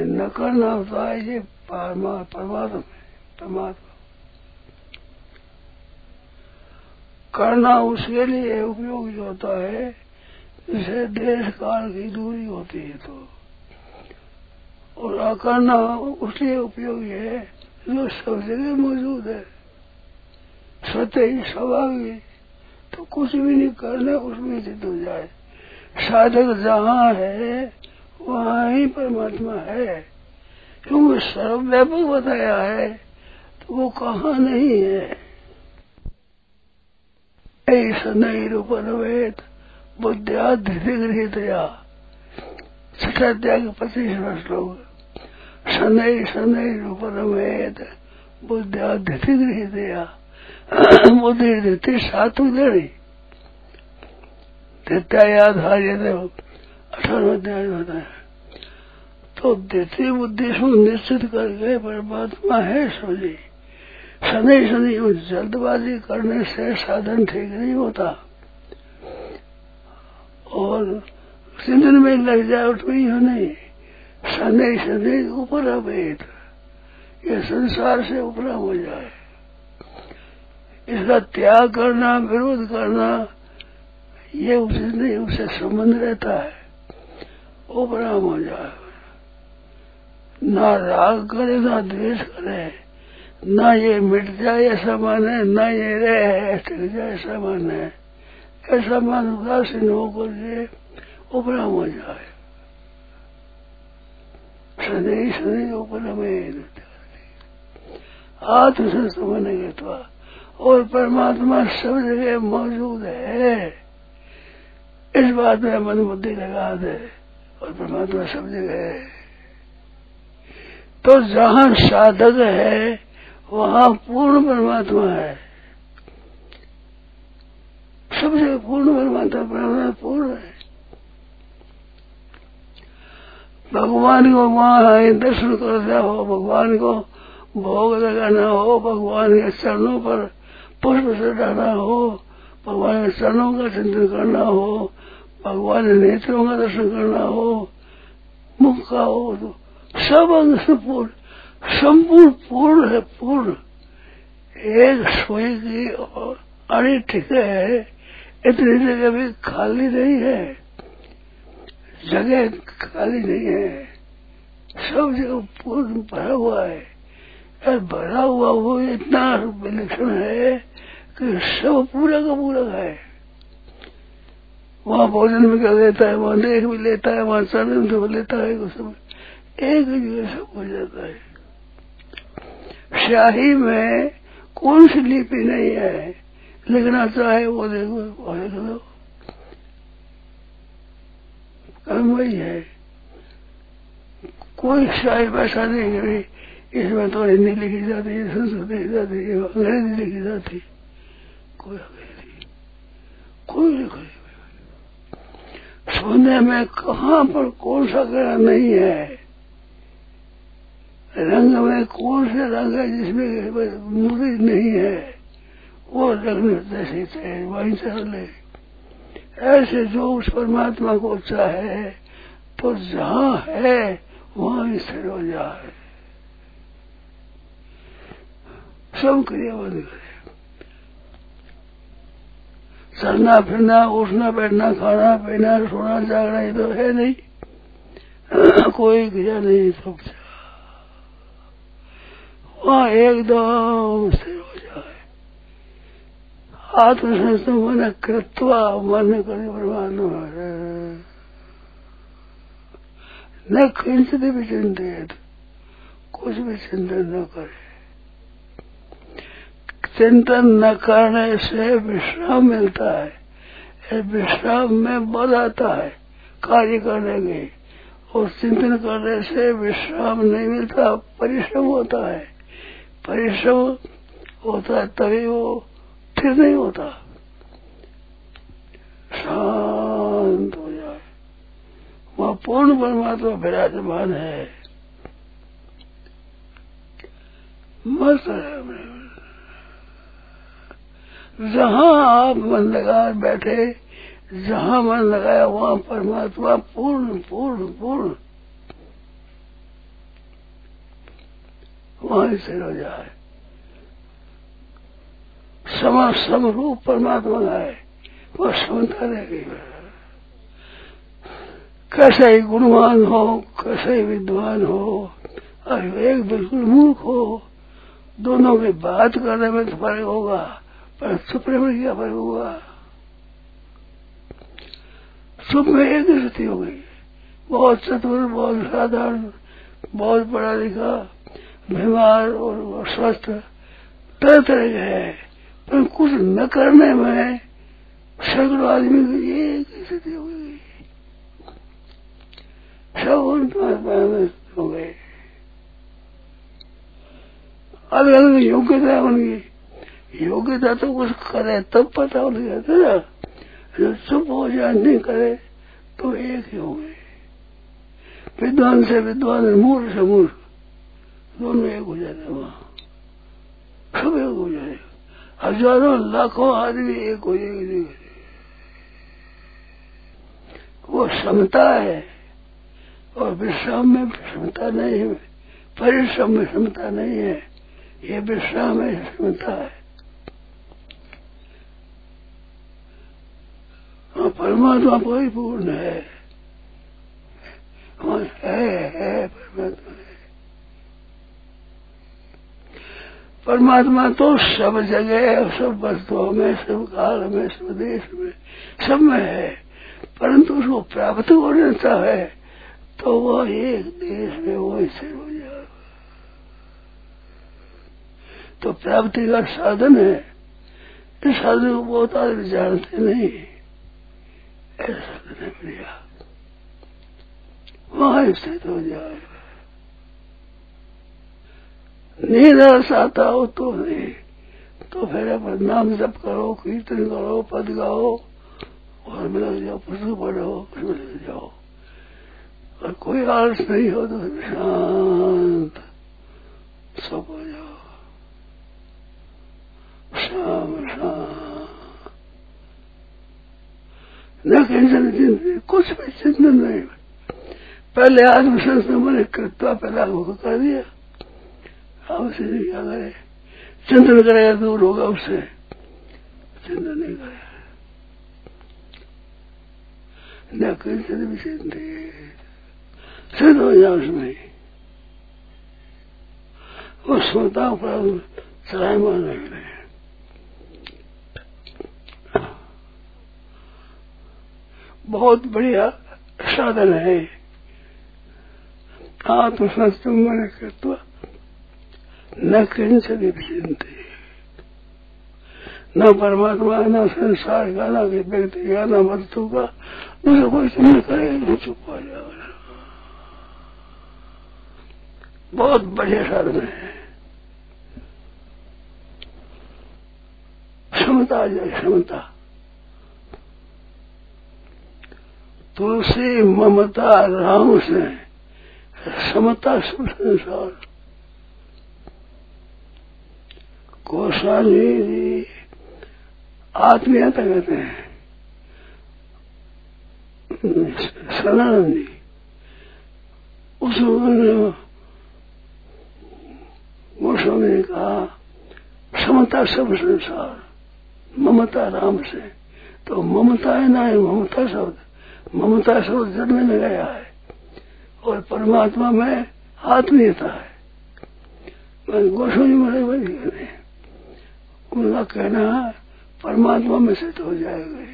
न करना होता है ये परमात्मा परमात्मा। करना उसके लिए उपयोगी होता है जिसे देश काल की दूरी होती है तो। और अकरना उसलिए उपयोगी है, जो सब जगह मौजूद है। सत्य ही स्वाभाविक तो कुछ भी नहीं करना, उसमें सिद्ध हो जाए। साधक जहाँ है वहाँ ही परमात्मा है। क्योंकि सर्वव्यापक बताया है? तो वो कहाँ नहीं है? ऐसा नहीं रूपनवेद बुद्धियाधिगृहितया छठाध्याय पच्चीसवा श्लोक। शनै शनै रूपनवेद बुद्धियाधिगृहितया बुद्धि देती सातु देनी त्याधार्य अठारह अध्याय होता है। तो देती बुद्धि से निश्चित करके परमात्मा है समझी शनि शनि जल्दबाजी करने से साधन ठीक नहीं होता। और चिंतन में लग जाए उठवी हो नहीं शनि शनि ऊपर अभेद ये संसार से ऊपर हो जाए। इसका त्याग करना, विरोध करना, ये उसे नहीं, उसे संबंध रहता है। उपराम हो जाए ना राग करे, ना द्वेष करे, ना ये मिट जाए ऐसा मन है, ना ये रहे टिक जाए ऐसा मन है ऐसा मन उदासीन होकर के उपराम हो। जाए सदैव सदैव उपरम आत्मसंस्थ के तो और परमात्मा सब जगह मौजूद है। इस बात में मन बुद्धि लगा दे। और परमात्मा सब जगह है तो जहाँ साधक है, वहाँ पूर्ण परमात्मा है। सबसे पूर्ण परमात्मा परमात्मा पूर्ण है। भगवान को वहाँ दर्शन करना हो, भगवान को भोग लगाना हो, भगवान के चरणों पर पुष्प चढ़ाना हो, भगवान के चरणों का चिंतन करना हो भगवान नेत्रों का दर्शन करना हो, मुख का हो तो सब अंग से पूर्ण संपूर्ण पूर्ण है, पूर्ण। एक सोई की अड़ी ठीक है, इतनी जगह भी खाली नहीं है। जगह खाली नहीं है। सब जगह पूर्ण भरा हुआ है। और भरा हुआ वो इतना विलक्षण है कि सब पूरा का पूरा है। वहाँ भोजन भी कर लेता है, वहाँ देख भी लेता है, वहाँ चरण भी लेता है सब। एक जगह सब हो जाता है। शाही में कौन सी लिपि नहीं है? लिखना चाहे वो देखो वो लिख दो। काम वही है। कोई शाही भाषा नहीं है इसमें तो हिंदी लिखी जाती है, संस्कृत लिखी जाती है, अंग्रेज़ी लिखी जाती कोई अंग्रेज़ी। कोई लिखी सोने में कहाँ पर कौन सा ग्रह नहीं है। रंग में कौन से रंग है जिसमें मूर्ति नहीं है? वो रंग जैसे चाहे वहीं चले ऐसे जो उस परमात्मा को चाहे तो जहाँ है, वहाँ स्थिर हो जाए। सब क्रिया बंद करे चलना फिरना, उठना, बैठना, खाना पीना, सोना जागना, ये तो है नहीं। कोई क्रिया नहीं सब वहाँ एकदम स्थिर हो जाए। आत्मसंस्थ मन कृत्वा, मन करे परमात्मा न किंचित भी चिंतित, कुछ भी चिंतन न करे। चिंतन न करने से विश्राम मिलता है। विश्राम में बल आता है। कार्य करने के और चिंतन करने से विश्राम नहीं मिलता, परिश्रम होता है। परिश्रम होता है, तभी वो फिर नहीं होता। शांत हो जाए। वह पूर्ण परमात्मा विराजमान है। मस्त है। जहाँ आप मन लगा बैठे, जहाँ मन लगाया वहाँ परमात्मा पूर्ण पूर्ण पूर्ण। वहीं से हो। जाए समा समरूप परमात्मा है। वो समता रह गई कैसे ही गुणवान हो, कैसे ही विद्वान हो और एक बिल्कुल मूर्ख हो, दोनों की बात करने में तो फ़र्क होगा। पर में क्या फ़र्क होगा चुप में एक स्थिति हो गई। बहुत चतुर, बहुत साधारण, बहुत पढ़ा लिखा बीमार और स्वस्थ, तरह तरह के है। पर कुछ न करने में सैकड़ों आदमी की एक स्थिति हो गई। सब उन हो गए। अलग अलग योग्यता उनकी योग्यता तो कुछ करे, तब पता उनके जाता ना। जो चुप हो जाए, नहीं करे तो एक ही हो विद्वान से विद्वान मूर्ख से मूर्ख दोनों एक हो जाते वहाँ। सब एक हो जाए हज़ारों, लाखों आदमी एक हो जाएँगे। वो क्षमता है, और विश्राम में क्षमता नहीं है। परिश्रम में क्षमता नहीं है। ये विश्राम है क्षमता है। और परमात्मा परिपूर्ण है। है? है परमात्मा। परमात्मा तो सब जगह सब वस्तुओं में, सब काल में, सब देश में, सब में है। परंतु उसको प्राप्त हो जाता है तो वह एक देश में वो स्थिर हो जाएगा। तो प्राप्ति का साधन है। इस साधन को बहुत आदमी जानते नहीं। साधन है वहाँ स्थित हो जाए नीरस आता हो तो नहीं तो फिर अपन नाम जप करो कीर्तन करो पद गाओ और मिल जाओ पुस्तक पढ़ो उसमें लग जाओ और कोई आलस नहीं हो तो शांत सब हो जाओ शाम शाम न टेंशन चिंतन कुछ भी चिंतन नहीं। पहले आत्मसंस्थान मैंने कृत्वा पहला कर दिया। अब उसे क्या करे चिंतन करेगा दूर होगा उससे चिंतन नहीं करेगा न कृष्ण भी चिंतित सिद्ध हो। जाए उसमें। वो श्रोताओं पर चलायमान रख रहे हैं बहुत बढ़िया साधन है। आत्मसंस्तम मन कृत्वा न किंचन विचिंते न परमात्मा, न संसार का, न व्यक्ति का, न वस्तु का, उसे कोई चिंता करे चुप हो जाएगा बहुत बढ़िया साधन है। क्षमता जो क्षमता। तुलसी, ममता, राम से। समता सब संसार। गोस्वामी जी, आत्मीयता कहते हैं। सनानंद जी। उस ने कहा, समता सब संसार, ममता राम से। तो ममता है ना है ममता शब्द। ममता शब्द जन्म में गया है और परमात्मा में आत्मीयता है। मैं गोस्वामी बड़े बड़े कहते हैं। उनका कहना परमात्मा में सिद्ध हो जाएगा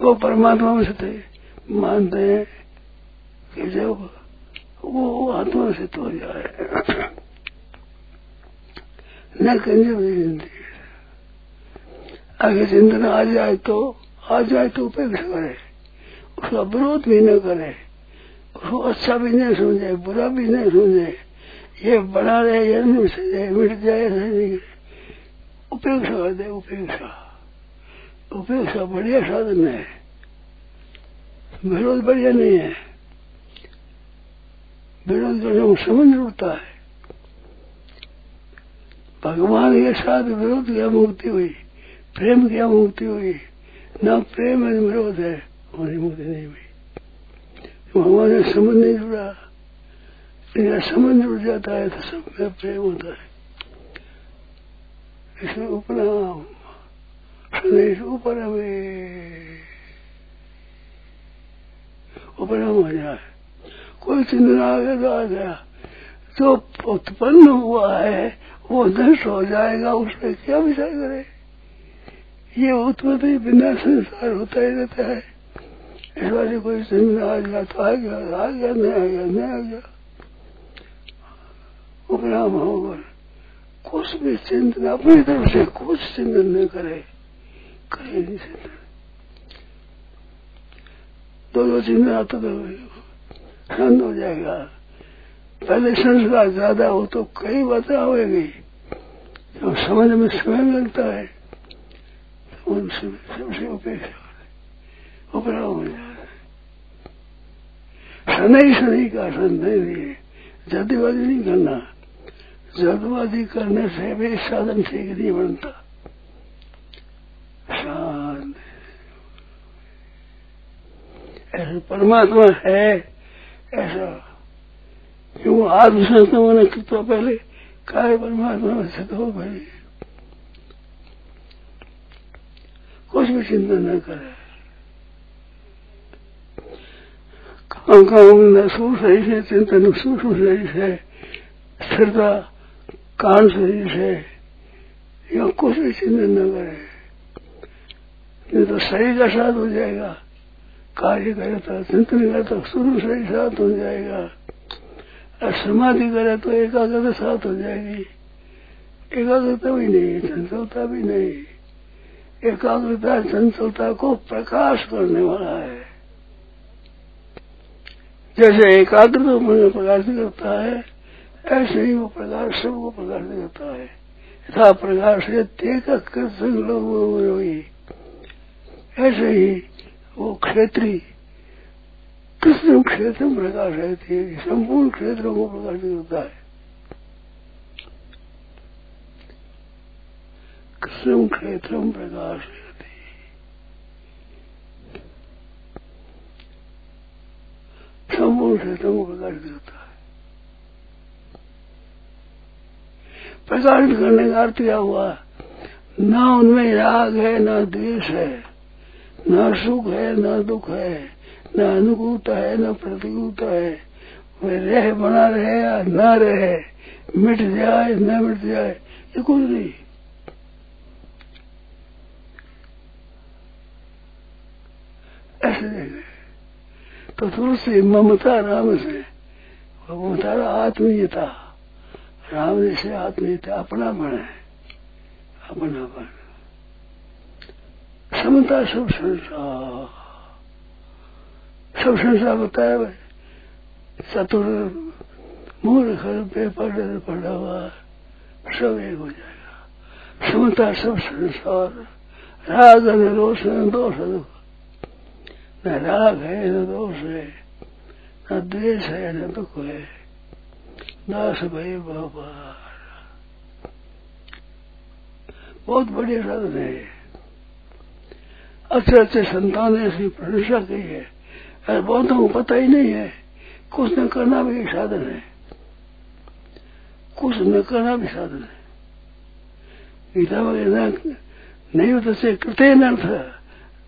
वो परमात्मा में सिद्ध मानते हैं कि जब वो आत्मा सिद्ध हो जाए, न भी ज़िंदगी आगे चिंतन आ जाए तो आ जाए तो उपेक्षा करे? उसका विरोध भी न करे। उसको अच्छा भी नहीं समझे, बुरा भी नहीं समझे। ये बना रहे, ये से जाए मिट जाए, नहीं उपेक्षा कर दे, उपेक्षा। उपेक्षा बढ़िया साधन है। विरोध बढ़िया नहीं है। विरोध करने में समझ होता है। भगवान के साथ विरोध क्या मुक्ति हुई। प्रेम क्या मुक्ति हुई न प्रेम विरोध है, हमारी मुक्ति नहीं हुई। भगवान से संबंध नहीं जुड़ा। इनका संबंध जुड़ जाता है तो सब में प्रेम होता है। इसमें उपनाम, संदेश ऊपर हमें उपनाम हो जाए। कोई चिंतन आ गया तो आ गया जो उत्पन्न हुआ है, वो नष्ट हो जाएगा, उसमें क्या विचार करे? ये उत्पत्ति बिना संसार होता ही रहता है। इस बार कोई चिंतन आ गया तो आ गया आ गया नहीं आ गया नहीं आ गया। उपनाम होकर कुछ भी चिंतन, अपनी तरफ़ से कुछ चिंतन नहीं करे कहीं नहीं चिंतन। दो दो चिंतन आता तो शांत हो जाएगा। पहले संस्कार ज़्यादा हो तो कई बातें आवेगी। जब समझ में समय लगता है तो उनसे सबसे जाता है शनि शनि का संदेह नहीं जल्दीबाजी नहीं करना जल्दबाजी करने से भी साधन ठीक नहीं बनता ऐसा परमात्मा है ऐसा क्यों आत्मसंस्थाओं ने तो पहले कार्य परमात्मा स्थित हो भाई कुछ भी चिंता न करे। काम काम न सूक्ष्म सही से चिंतन सूक्ष्म सही से स्थिरता कान शरीर से या कुछ भी चिंतन न करे। नहीं तो शरीर का साथ हो जाएगा, कार्य करे तो चिंतन करे तो शुरू शरीर साथ हो जाएगा। और समाधि करे तो एकाग्रता साथ हो जाएगी। एकाग्रता भी नहीं चंचलता भी नहीं। एकाग्रता चंचलता को प्रकाश करने वाला है। जैसे एकाग्रता मन प्रकाशित करता है, ऐसे ही वो प्रकाश सबको प्रकाशित करता है। यथा प्रकाश तेका कृष्ण ऐसे ही वो क्षेत्रीय कृष्ण क्षेत्र में प्रकाश रहती है संपूर्ण क्षेत्रों को प्रकाशित होता है। कृष्ण प्रकाश संपूर्ण क्षेत्रों को प्रकाशित होता है प्रकाशित करने का अर्थ क्या हुआ न उनमें राग है। न द्वेष है न सुख है न दुख है न अनुकूलता है न प्रतिकूलता है वे रह बना रहे या न रहे मिट जाए न मिट जाए ये कुछ नहीं ऐसे देखे तो तुलसी ममता राम से। ममता आत्मीयता। राम जैसे आत्मीयता अपनापन है। अपनापन समता सब संसार। सब संसार बताया भाई। चतुर मूर्ख बेपढ़ पढ़ा हुआ सब एक हो जाएगा। समता सब संसार। राग न रोष न दोष दुख न राग है, न दोष है, न द्वेष है, न दुख है। दास भाई बाबा। बहुत बढ़िया साधन है। अच्छे अच्छे संतान ने इसकी प्रशंसा की है। अरे बहुतों को पता ही नहीं है, कुछ न करना भी साधन है। कुछ न करना भी साधन है। गीता वगैरह नहीं होता से करते न अर्थ,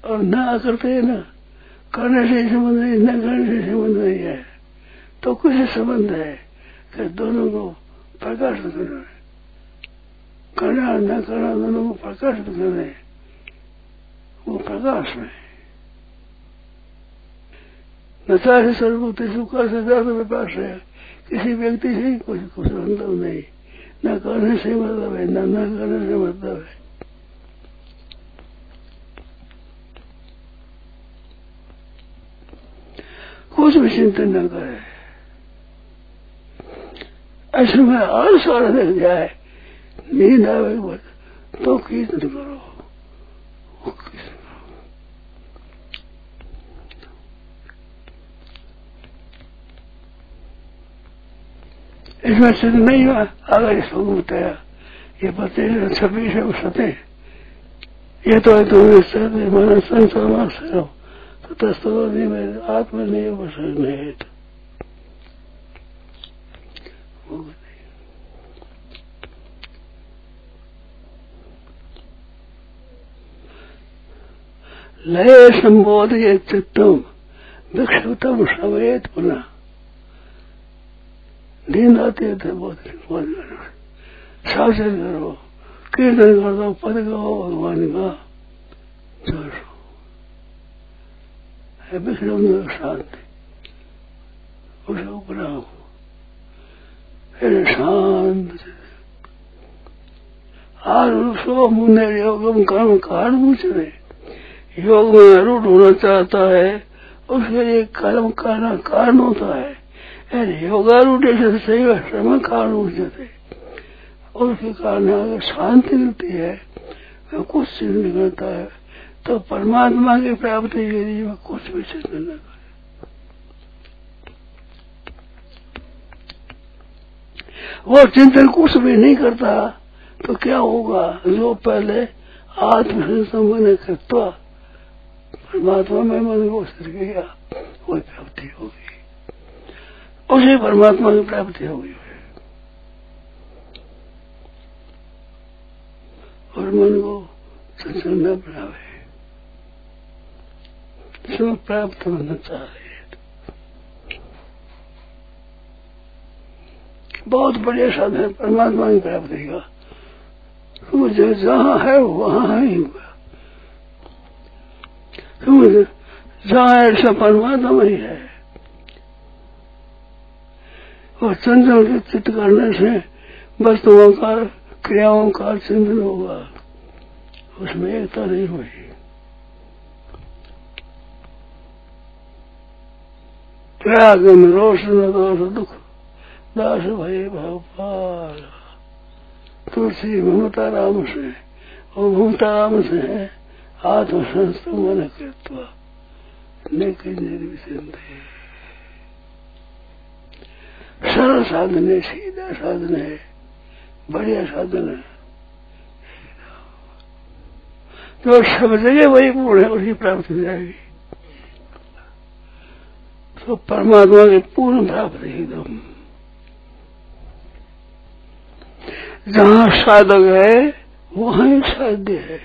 और न करते न करने से संबंध नहीं, न करने से संबंध नहीं है। तो कुछ संबंध है कि दोनों को प्रकाशित करना है। करना, न करना दोनों को प्रकाशित करना है। वो प्रकाश में नचारे सर्वभूति सुख से ज़्यादा विपास है, किसी व्यक्ति से कुछ कुछ मतलब नहीं। न करने से मतलब है, न न करने से मतलब है। कुछ भी चिंतन न करे। ऐसे में आलस आने लग जाए, नींद आवे तो कीर्तन करो। इसमें सिद्ध नहीं हुआ, अगर इसको बताया ये पते छब्बीस है सते ये तो है तुम्हें मन संसार से तो तस्तो में आत्म नहीं बस नहीं लय संबोधय चित्तम विक्षुतम सवेत पुनः। नींद आती थे बहुत शासन करो, कीर्तन कर दो पद गाओ, भगवान का है विष्णु शांति उसको बनाओ फिर शांत उसको मुन्ने योगम कर्म कारण पूछ रहे योग में रूढ़ होना चाहता है उसके लिए कर्म करना कारण होता है योगारूढ़ सही श्रम कारण जाते उसके कारण अगर शांति मिलती है कुछ सिद्ध नहीं करता है तो परमात्मा की प्राप्ति के लिए कुछ भी सिद्ध न करे। वो चिंतन कुछ भी नहीं करता तो क्या होगा? जो पहले आत्म संबंध करता परमात्मा में मन को गया वही प्राप्ति होगी। उसे परमात्मा की प्राप्ति होगी। और मन को संचल न बनावे। सब प्राप्त होना चाह रहे बहुत बढ़िया साधन है परमात्मा की प्राप्ति का मुझे जहाँ है, वहाँ ही हुआ। जहाँ ऐसा परमात्मा ही है। और चंद्र के चित्त करने से वस्तुओं का, क्रियाओं का चिंतन होगा। उसमें एकता नहीं हुई त्याग में रोष न दोष दुख दास भय भगवान तुलसी ममता राम से और ममता राम से है आत्मसंस्तमन कृत्वा निर्विसंधे सरल साधन है सीधा साधन है बढ़िया साधन है तो सब जगह वही पूर्ण है उसकी प्राप्ति हो जाएगी तो परमात्मा की पूर्ण प्राप्ति एकदम जहाँ साधक है, वहाँ ही साध्य है।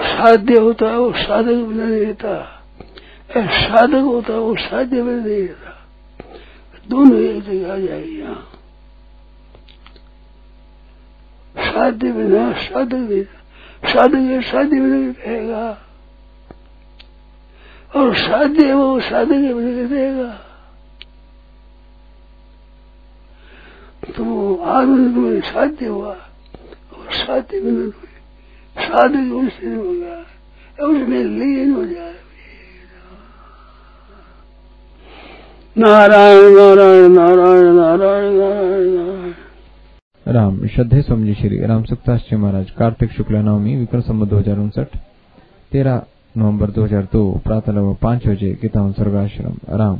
साध्य होता है, वो साधक बिना नहीं रहता। साधक होता है, वो साध्य बिना नहीं रहता। दोनों एक जगह आ जाएगी यहाँ। साध्य बिना साधक नहीं साधक साध्य बिना रहेगा और साध्य वो साधक बिना नहीं रहेगा तो आनंद में साध्य हुआ और साध्य बिना साधक उससे होगा उसमें लीन हो जाए नारायण नारायण नारायण नारायण नारायण नारायण। राम, श्रद्धे स्वामी श्री राम जी महाराज। कार्तिक शुक्ला नवमी, विक्रम संबत दो हज़ार उनसठ। तेरह हज़ार दो प्रातः लगभग पाँच बजे गीता स्वर्गाश्रम राम।